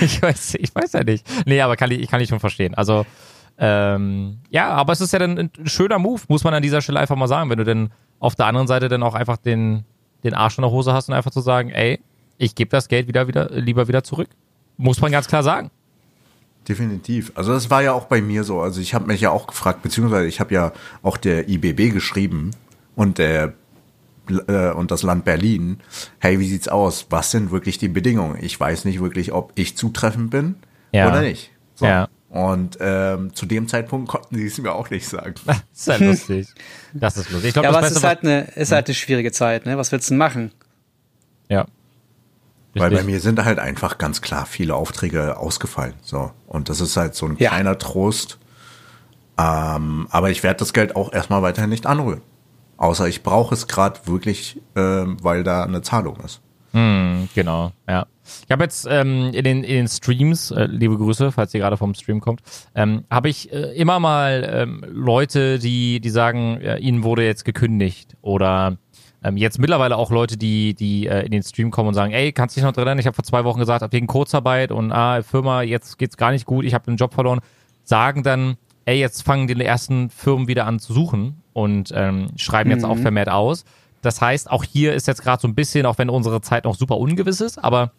Ich weiß, ich weiß ja nicht. Nee, aber kann ich, ich kann ich schon verstehen. Also, ähm, ja, aber es ist ja dann ein schöner Move, muss man an dieser Stelle einfach mal sagen, wenn du denn auf der anderen Seite dann auch einfach den, den Arsch in der Hose hast und einfach zu sagen, ey, ich gebe das Geld wieder, wieder, lieber wieder zurück. Muss man ganz klar sagen. Definitiv. Also das war ja auch bei mir so. Also ich habe mich ja auch gefragt, beziehungsweise ich habe ja auch der IBB geschrieben und der äh, und das Land Berlin. Hey, wie sieht's aus? Was sind wirklich die Bedingungen? Ich weiß nicht wirklich, ob ich zutreffend bin Ja. oder nicht. So. Ja. Und ähm, zu dem Zeitpunkt konnten sie es mir auch nicht sagen. Das ist ja lustig. Das ist lustig. Ich glaube, Ja, aber das es Beste, ist halt eine, ist halt eine schwierige Zeit, ne? Was willst du denn machen? ja. Weil bei mir sind halt einfach ganz klar viele Aufträge ausgefallen. So. Und das ist halt so ein Ja. kleiner Trost. Ähm, aber ich werde das Geld auch erstmal weiterhin nicht anrühren. Außer ich brauche es gerade wirklich, ähm, weil da eine Zahlung ist. Genau, ja. Ich habe jetzt ähm, in, den, in den Streams, äh, liebe Grüße, falls ihr gerade vom Stream kommt, ähm, habe ich äh, immer mal ähm, Leute, die, die sagen, äh, ihnen wurde jetzt gekündigt oder ähm, jetzt mittlerweile auch Leute, die, die äh, in den Stream kommen und sagen, ey, kannst du dich noch dran erinnern? Ich habe vor zwei Wochen gesagt, wegen Kurzarbeit und ah, Firma, jetzt geht's gar nicht gut, ich habe den Job verloren, sagen dann, ey, jetzt fangen die ersten Firmen wieder an zu suchen und ähm, schreiben jetzt auch vermehrt aus. Das heißt, auch hier ist jetzt gerade so ein bisschen, auch wenn unsere Zeit noch super ungewiss ist, aber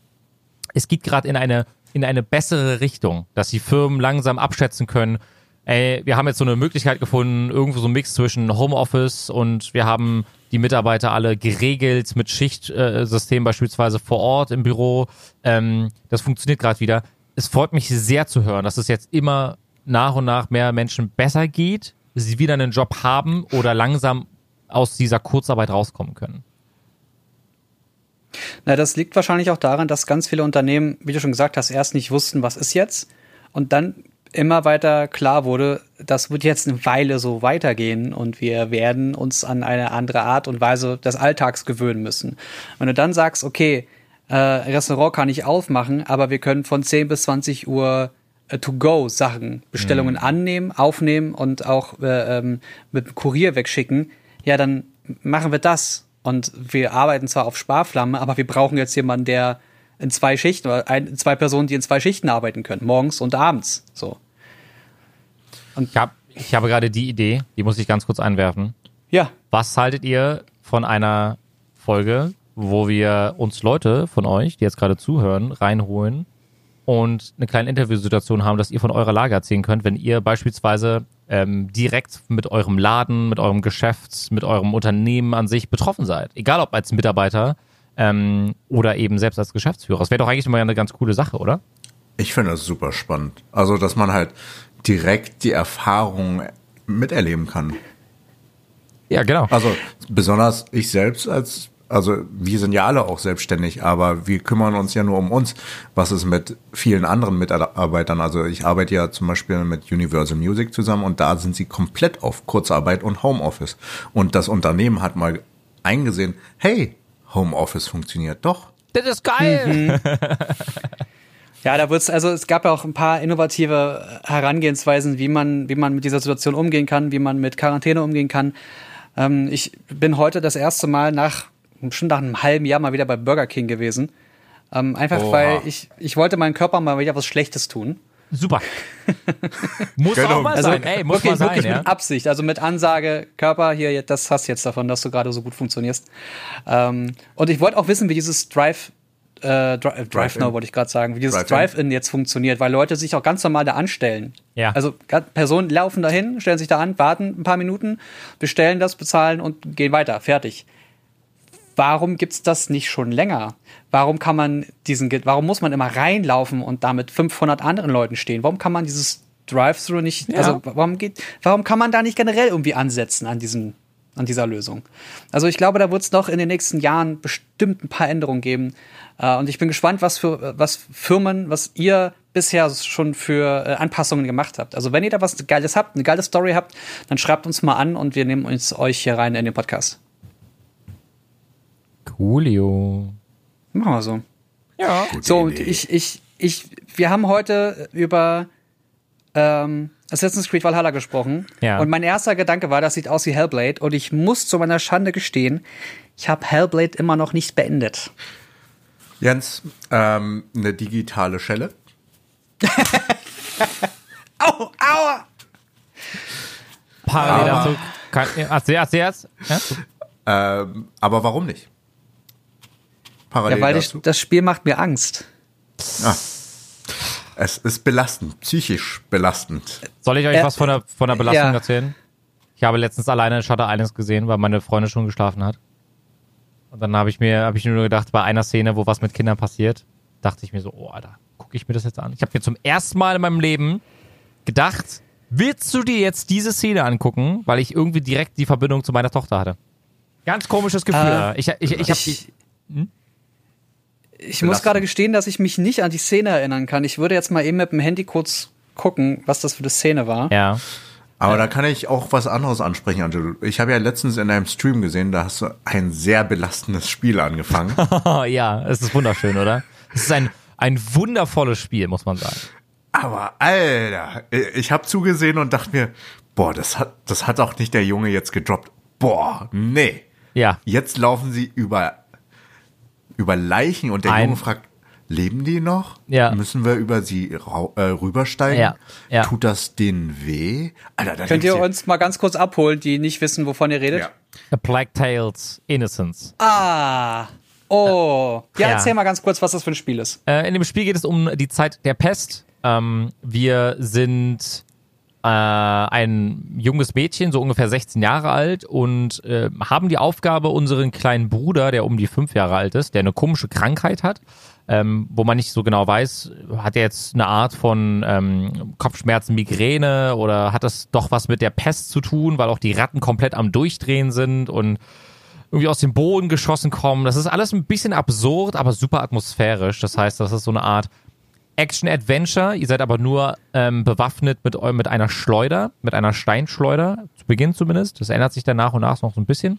es geht gerade in eine, in eine bessere Richtung, dass die Firmen langsam abschätzen können, ey, wir haben jetzt so eine Möglichkeit gefunden, irgendwo so ein Mix zwischen Homeoffice und wir haben die Mitarbeiter alle geregelt mit Schichtsystem beispielsweise vor Ort im Büro. Ähm, das funktioniert gerade wieder. Es freut mich sehr zu hören, dass es jetzt immer nach und nach mehr Menschen besser geht, sie wieder einen Job haben oder langsam aus dieser Kurzarbeit rauskommen können. Na, das liegt wahrscheinlich auch daran, dass ganz viele Unternehmen, wie du schon gesagt hast, erst nicht wussten, was ist jetzt und dann immer weiter klar wurde, das wird jetzt eine Weile so weitergehen und wir werden uns an eine andere Art und Weise des Alltags gewöhnen müssen. Wenn du dann sagst, okay, äh, Restaurant kann ich aufmachen, aber wir können von 10 bis 20 Uhr äh, to-go Sachen, Bestellungen annehmen, aufnehmen und auch äh, ähm, mit dem Kurier wegschicken, ja, dann machen wir das. Und wir arbeiten zwar auf Sparflamme, aber wir brauchen jetzt jemanden, der in zwei Schichten oder ein, zwei Personen, die in zwei Schichten arbeiten können, morgens und abends. So. Ich, hab, ich habe gerade die Idee, die muss ich ganz kurz einwerfen. Ja, Was haltet ihr von einer Folge, wo wir uns Leute von euch, die jetzt gerade zuhören, reinholen und eine kleine Interviewsituation haben, dass ihr von eurer Lage erzählen könnt, wenn ihr beispielsweise ähm, direkt mit eurem Laden, mit eurem Geschäft, mit eurem Unternehmen an sich betroffen seid. Egal ob als Mitarbeiter ähm, oder eben selbst als Geschäftsführer. Das wäre doch eigentlich immer eine ganz coole Sache, oder? Ich finde das super spannend. Also, dass man halt direkt die Erfahrung miterleben kann. Ja, genau. Also besonders ich selbst als, also wir sind ja alle auch selbstständig, aber wir kümmern uns ja nur um uns. Was ist mit vielen anderen Mitarbeitern? Also ich arbeite ja zum Beispiel mit Universal Music zusammen und da sind sie komplett auf Kurzarbeit und Homeoffice. Und das Unternehmen hat mal eingesehen, hey, Homeoffice funktioniert doch. Das ist geil. Ja, da wird's, also es gab ja auch ein paar innovative Herangehensweisen, wie man, wie man mit dieser Situation umgehen kann, wie man mit Quarantäne umgehen kann. Ähm, ich bin heute das erste Mal nach, schon nach einem halben Jahr mal wieder bei Burger King gewesen. Ähm, einfach Oha. weil ich, ich wollte meinem Körper mal wieder was Schlechtes tun. Super. muss Genau. auch mal Also sein. Ey, muss wirklich, mal sein, wirklich ja. mit Absicht, also mit Ansage, Körper, hier, das hast du jetzt davon, dass du gerade so gut funktionierst. Ähm, und ich wollte auch wissen, wie dieses Drive, äh, Dri- äh, Drive Now wollte ich gerade sagen, wie dieses Drive-In. Drive-In jetzt funktioniert, weil Leute sich auch ganz normal da anstellen. Ja. Also Personen laufen dahin, stellen sich da an, warten ein paar Minuten, bestellen das, bezahlen und gehen weiter, fertig. Warum gibt's das nicht schon länger? Warum kann man diesen, warum muss man immer reinlaufen und da mit 500 anderen Leuten stehen? Warum kann man dieses Drive-Thru nicht, Ja. also warum geht, warum kann man da nicht generell irgendwie ansetzen an diesem, an dieser Lösung? Also ich glaube, da wird es noch in den nächsten Jahren bestimmt ein paar Änderungen geben. Äh, und ich bin gespannt, was für, was Firmen, was ihr bisher schon für äh, Anpassungen gemacht habt. Also wenn ihr da was Geiles habt, eine geile Story habt, dann schreibt uns mal an und wir nehmen uns euch hier rein in den Podcast. Coolio. Machen wir so. Ja. So, und Idee. ich, ich, ich, wir haben heute über ähm, Assassin's Creed Valhalla gesprochen. Ja. Und mein erster Gedanke war, das sieht aus wie Hellblade. Und ich muss zu meiner Schande gestehen, ich habe Hellblade immer noch nicht beendet. Jens, ähm, eine digitale Schelle. Au, aua! Parallel dazu. Kann, erzähl erst. Ja? Ähm, aber warum nicht? Parallel Ja, weil ich, dazu. das Spiel macht mir Angst. ah, Es ist belastend, psychisch belastend. Soll ich euch Äh, was von der, von der Belastung ja. erzählen? Ich habe letztens alleine Shutter Islands gesehen, weil meine Freundin schon geschlafen hat. Und dann habe ich mir, habe ich nur gedacht, bei einer Szene, wo was mit Kindern passiert, dachte ich mir so, oh, Alter, gucke ich mir das jetzt an. Ich habe mir zum ersten Mal in meinem Leben gedacht, willst du dir jetzt diese Szene angucken, weil ich irgendwie direkt die Verbindung zu meiner Tochter hatte. Ganz komisches Gefühl. Äh, ich, ich, ich, hab, Ich, Hm? Ich muss gerade gestehen, dass ich mich nicht an die Szene erinnern kann. Ich würde jetzt mal eben mit dem Handy kurz gucken, was das für eine Szene war. ja. Aber da kann ich auch was anderes ansprechen, Angelo. Ich habe ja letztens in einem Stream gesehen, da hast du ein sehr belastendes Spiel angefangen. Ja, es ist wunderschön, oder? Es ist ein, ein wundervolles Spiel, muss man sagen. Aber Alter, ich habe zugesehen und dachte mir, boah, das hat, das hat auch nicht der Junge jetzt gedroppt. Boah, nee. Ja. Jetzt laufen sie über, über Leichen und der Ein- Junge fragt, leben die noch? Ja. Müssen wir über sie äh, rübersteigen? Ja, ja. Tut das denen weh? Alter, Könnt ihr uns mal ganz kurz abholen, die nicht wissen, wovon ihr redet? Ja. A Plague Tales Innocence. Ah. Oh. Ja, Ja. erzähl mal ganz kurz, was das für ein Spiel ist. Äh, in dem Spiel geht es um die Zeit der Pest. Ähm, wir sind äh, ein junges Mädchen, so ungefähr 16 Jahre alt und äh, haben die Aufgabe, unseren kleinen Bruder, der um die fünf Jahre alt ist, der eine komische Krankheit hat, ähm, wo man nicht so genau weiß, hat er jetzt eine Art von ähm, Kopfschmerzen, Migräne oder hat das doch was mit der Pest zu tun, weil auch die Ratten komplett am Durchdrehen sind und irgendwie aus dem Boden geschossen kommen. Das ist alles ein bisschen absurd, aber super atmosphärisch. Das heißt, das ist so eine Art Action-Adventure. Ihr seid aber nur ähm, bewaffnet mit, mit einer Schleuder, mit einer Steinschleuder, zu Beginn zumindest. Das ändert sich dann nach und nach noch so ein bisschen.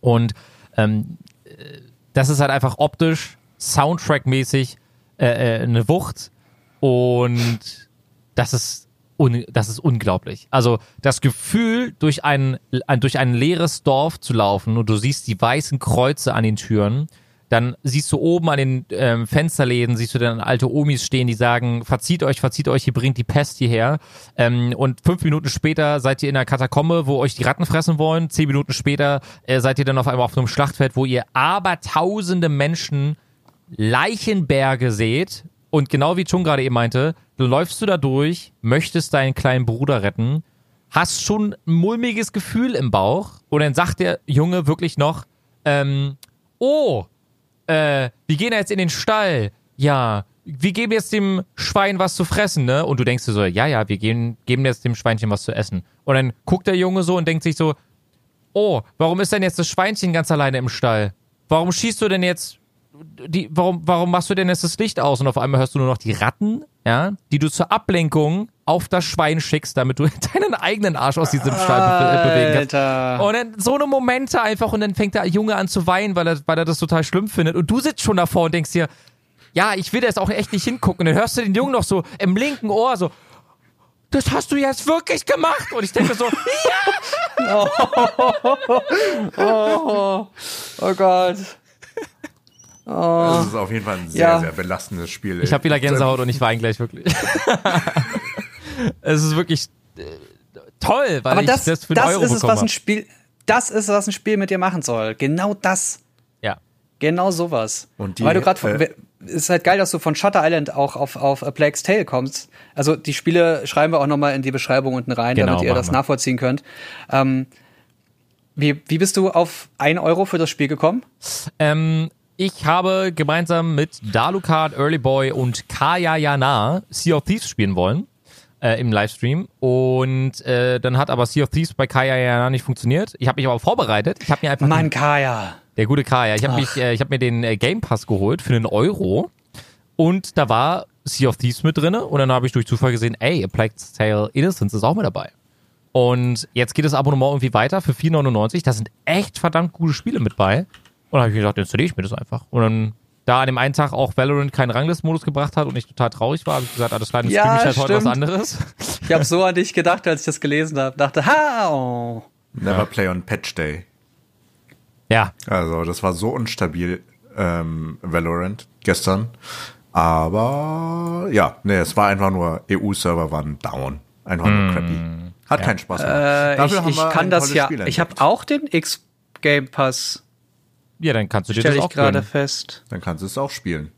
Und ähm, äh, das ist halt einfach optisch, Soundtrack-mäßig äh, äh, eine Wucht. Und das ist, un das ist unglaublich. Also das Gefühl, durch ein, durch ein leeres Dorf zu laufen und du siehst die weißen Kreuze an den Türen, dann siehst du oben an den ähm, Fensterläden, siehst du dann alte Omis stehen, die sagen, verzieht euch, verzieht euch, hier bringt die Pest hierher. Ähm, und fünf Minuten später seid ihr in einer Katakombe, wo euch die Ratten fressen wollen. Zehn Minuten später äh, seid ihr dann auf einmal auf einem Schlachtfeld, wo ihr abertausende Menschen Leichenberge seht. Und genau wie Chung gerade eben meinte, du läufst du da durch, möchtest deinen kleinen Bruder retten, hast schon ein mulmiges Gefühl im Bauch und dann sagt der Junge wirklich noch, ähm, oh, äh, wir gehen jetzt in den Stall. Ja, wir geben jetzt dem Schwein was zu fressen, ne? Und du denkst dir so, ja, ja, wir geben, geben jetzt dem Schweinchen was zu essen. Und dann guckt der Junge so und denkt sich so, oh, warum ist denn jetzt das Schweinchen ganz alleine im Stall? Warum schießt du denn jetzt die, warum, warum machst du denn jetzt das Licht aus und auf einmal hörst du nur noch die Ratten, ja, die du zur Ablenkung auf das Schwein schickst, damit du deinen eigenen Arsch aus diesem Stall be bewegen kannst. Alter. Und dann so eine Momente einfach und dann fängt der Junge an zu weinen, weil er, weil er das total schlimm findet. Und du sitzt schon davor und denkst dir, ja, ich will jetzt auch echt nicht hingucken. Und dann hörst du den Jungen noch so im linken Ohr so, das hast du jetzt wirklich gemacht. Und ich denke so, ja, Oh Gott. Das ist auf jeden Fall ein sehr, Ja. sehr belastendes Spiel. ich habe wieder Gänsehaut und ich weine gleich wirklich. Es ist wirklich äh, toll, weil Aber ich das, das für das, Euro ist es, was ein. Spiel, das ist, was ein Spiel mit dir machen soll. Genau das. Ja. Genau sowas. Und die, Weil du gerade, äh, ist halt geil, dass du von Shutter Island auch auf, auf A Plague's Tale kommst. Also die Spiele schreiben wir auch nochmal in die Beschreibung unten rein, Genau, damit ihr das wir. nachvollziehen könnt. Ähm, wie, wie bist du auf ein Euro für das Spiel gekommen? Ähm, ich habe gemeinsam mit Dalucard, Early Boy und Kaya Yana Sea of Thieves spielen wollen äh, im Livestream und äh, dann hat aber Sea of Thieves bei Kaya Yana nicht funktioniert. Ich habe mich aber vorbereitet. Ich habe mir einfach Mann, Kaya. Der gute Kaya. Ich habe äh, ich habe mir den äh, Game Pass geholt für einen Euro und da war Sea of Thieves mit drinne und dann habe ich durch Zufall gesehen, ey, A Plague's Tale Innocence ist auch mit dabei. Und jetzt geht das Abonnement irgendwie weiter für 4,99. Da sind echt verdammt gute Spiele mit bei. Und dann habe ich mir gedacht, installiere ich mir das einfach. Und dann, da an dem einen Tag auch Valorant keinen Ranglist-Modus gebracht hat und ich total traurig war, habe ich gesagt, alles klar, dann Ja, streame ich halt heute was stimmt. anderes. Ich habe so an dich gedacht, als ich das gelesen habe. Dachte, ha, oh. Never play on Patch Day. Ja, Also, das war so unstabil, ähm, Valorant gestern. Aber ja, nee, es war einfach nur, EU-Server waren down. Einfach nur crappy. Hat keinen Spaß gemacht. Äh, ich ich wir kann ein das ja. Spiel Ich habe auch den X-Game Pass. Ja, dann kannst du dir Stelle das ich auch gerade gönnen. fest. Dann kannst du es auch spielen.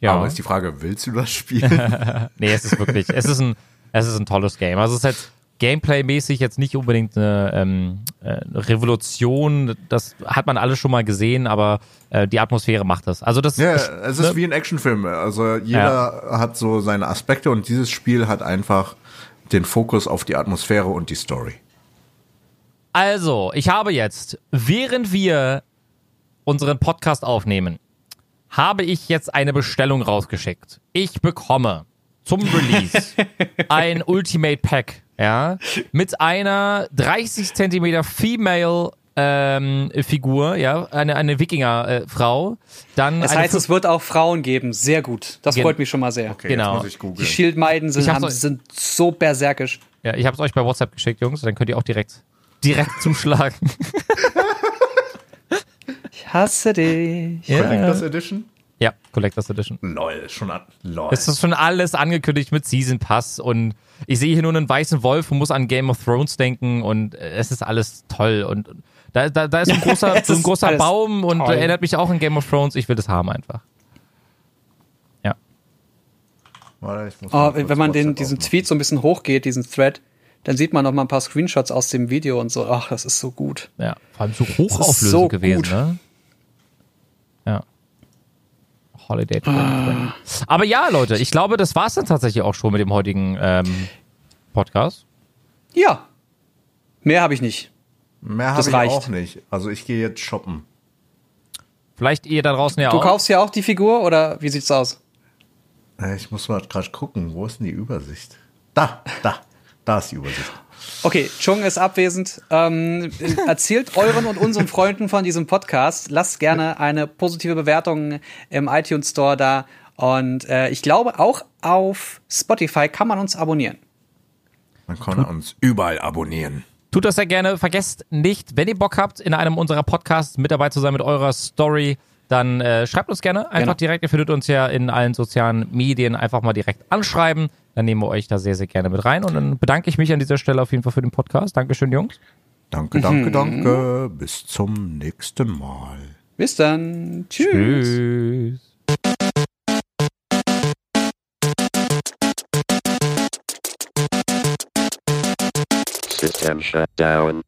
Ja. Aber ist die Frage, willst du das spielen? Nee, es ist wirklich, es ist ein, es ist ein tolles Game. Also es ist jetzt Gameplay-mäßig jetzt nicht unbedingt eine ähm, äh, Revolution. Das hat man alles schon mal gesehen, aber äh, die Atmosphäre macht das. Also das, ja, ich, es ist ne? wie ein Actionfilm. Also jeder hat so seine Aspekte und dieses Spiel hat einfach den Fokus auf die Atmosphäre und die Story. Also, ich habe jetzt, während wir unseren Podcast aufnehmen, habe ich jetzt eine Bestellung rausgeschickt. Ich bekomme zum Release ein Ultimate Pack, ja, mit einer 30 Zentimeter Female ähm, Figur, ja, eine, eine Wikinger-Frau. Dann Das heißt, es wird auch Frauen geben. Sehr gut. Das Gen- freut mich schon mal sehr. Okay, Genau. jetzt muss ich Die. Schildmeiden sind, haben, sind so berserkisch. ja, ich habe es euch bei WhatsApp geschickt, Jungs, dann könnt ihr auch direkt direkt zuschlagen. Ich hasse dich. Collectors Edition? ja, Collectors Edition. Lol, schon an. Lol. Es ist schon alles angekündigt mit Season Pass und ich sehe hier nur einen weißen Wolf und muss an Game of Thrones denken und äh, es ist alles toll und da, da, da ist so ein großer, so ein großer Baum und toll. erinnert mich auch an Game of Thrones. Ich will das haben einfach. Ja. Warte, ich muss Oh, wenn man den, diesen aufmachen. Tweet so ein bisschen hochgeht, diesen Thread, dann sieht man noch mal ein paar Screenshots aus dem Video und so. Ach, das ist so gut. Ja, vor allem so hochauflösend so gewesen, gut. ne? Ja. Holiday 2020. Aber ja, Leute, ich glaube, das war's dann tatsächlich auch schon mit dem heutigen ähm, Podcast. Ja. Mehr habe ich nicht. Mehr habe ich reicht. auch nicht. Also ich gehe jetzt shoppen. Vielleicht ihr da draußen ja Du auch. kaufst ja auch die Figur oder wie sieht's aus? Äh, Ich muss mal gerade gucken, wo ist denn die Übersicht? Da, da, da ist die Übersicht. Okay, Chung ist abwesend. Ähm, erzählt euren und unseren Freunden von diesem Podcast. Lasst gerne eine positive Bewertung im iTunes Store da. Und äh, ich glaube, auch auf Spotify kann man uns abonnieren. Man kann uns überall abonnieren. Tut das sehr gerne. Vergesst nicht, wenn ihr Bock habt, in einem unserer Podcasts mit dabei zu sein mit eurer Story, dann äh, schreibt uns gerne einfach Genau. direkt. Ihr findet uns ja in allen sozialen Medien. Einfach mal direkt anschreiben. Dann nehmen wir euch da sehr, sehr gerne mit rein. Und dann bedanke ich mich an dieser Stelle auf jeden Fall für den Podcast. Dankeschön, Jungs. Danke, danke, danke. Bis zum nächsten Mal. Bis dann. Tschüss. Tschüss. System shut down.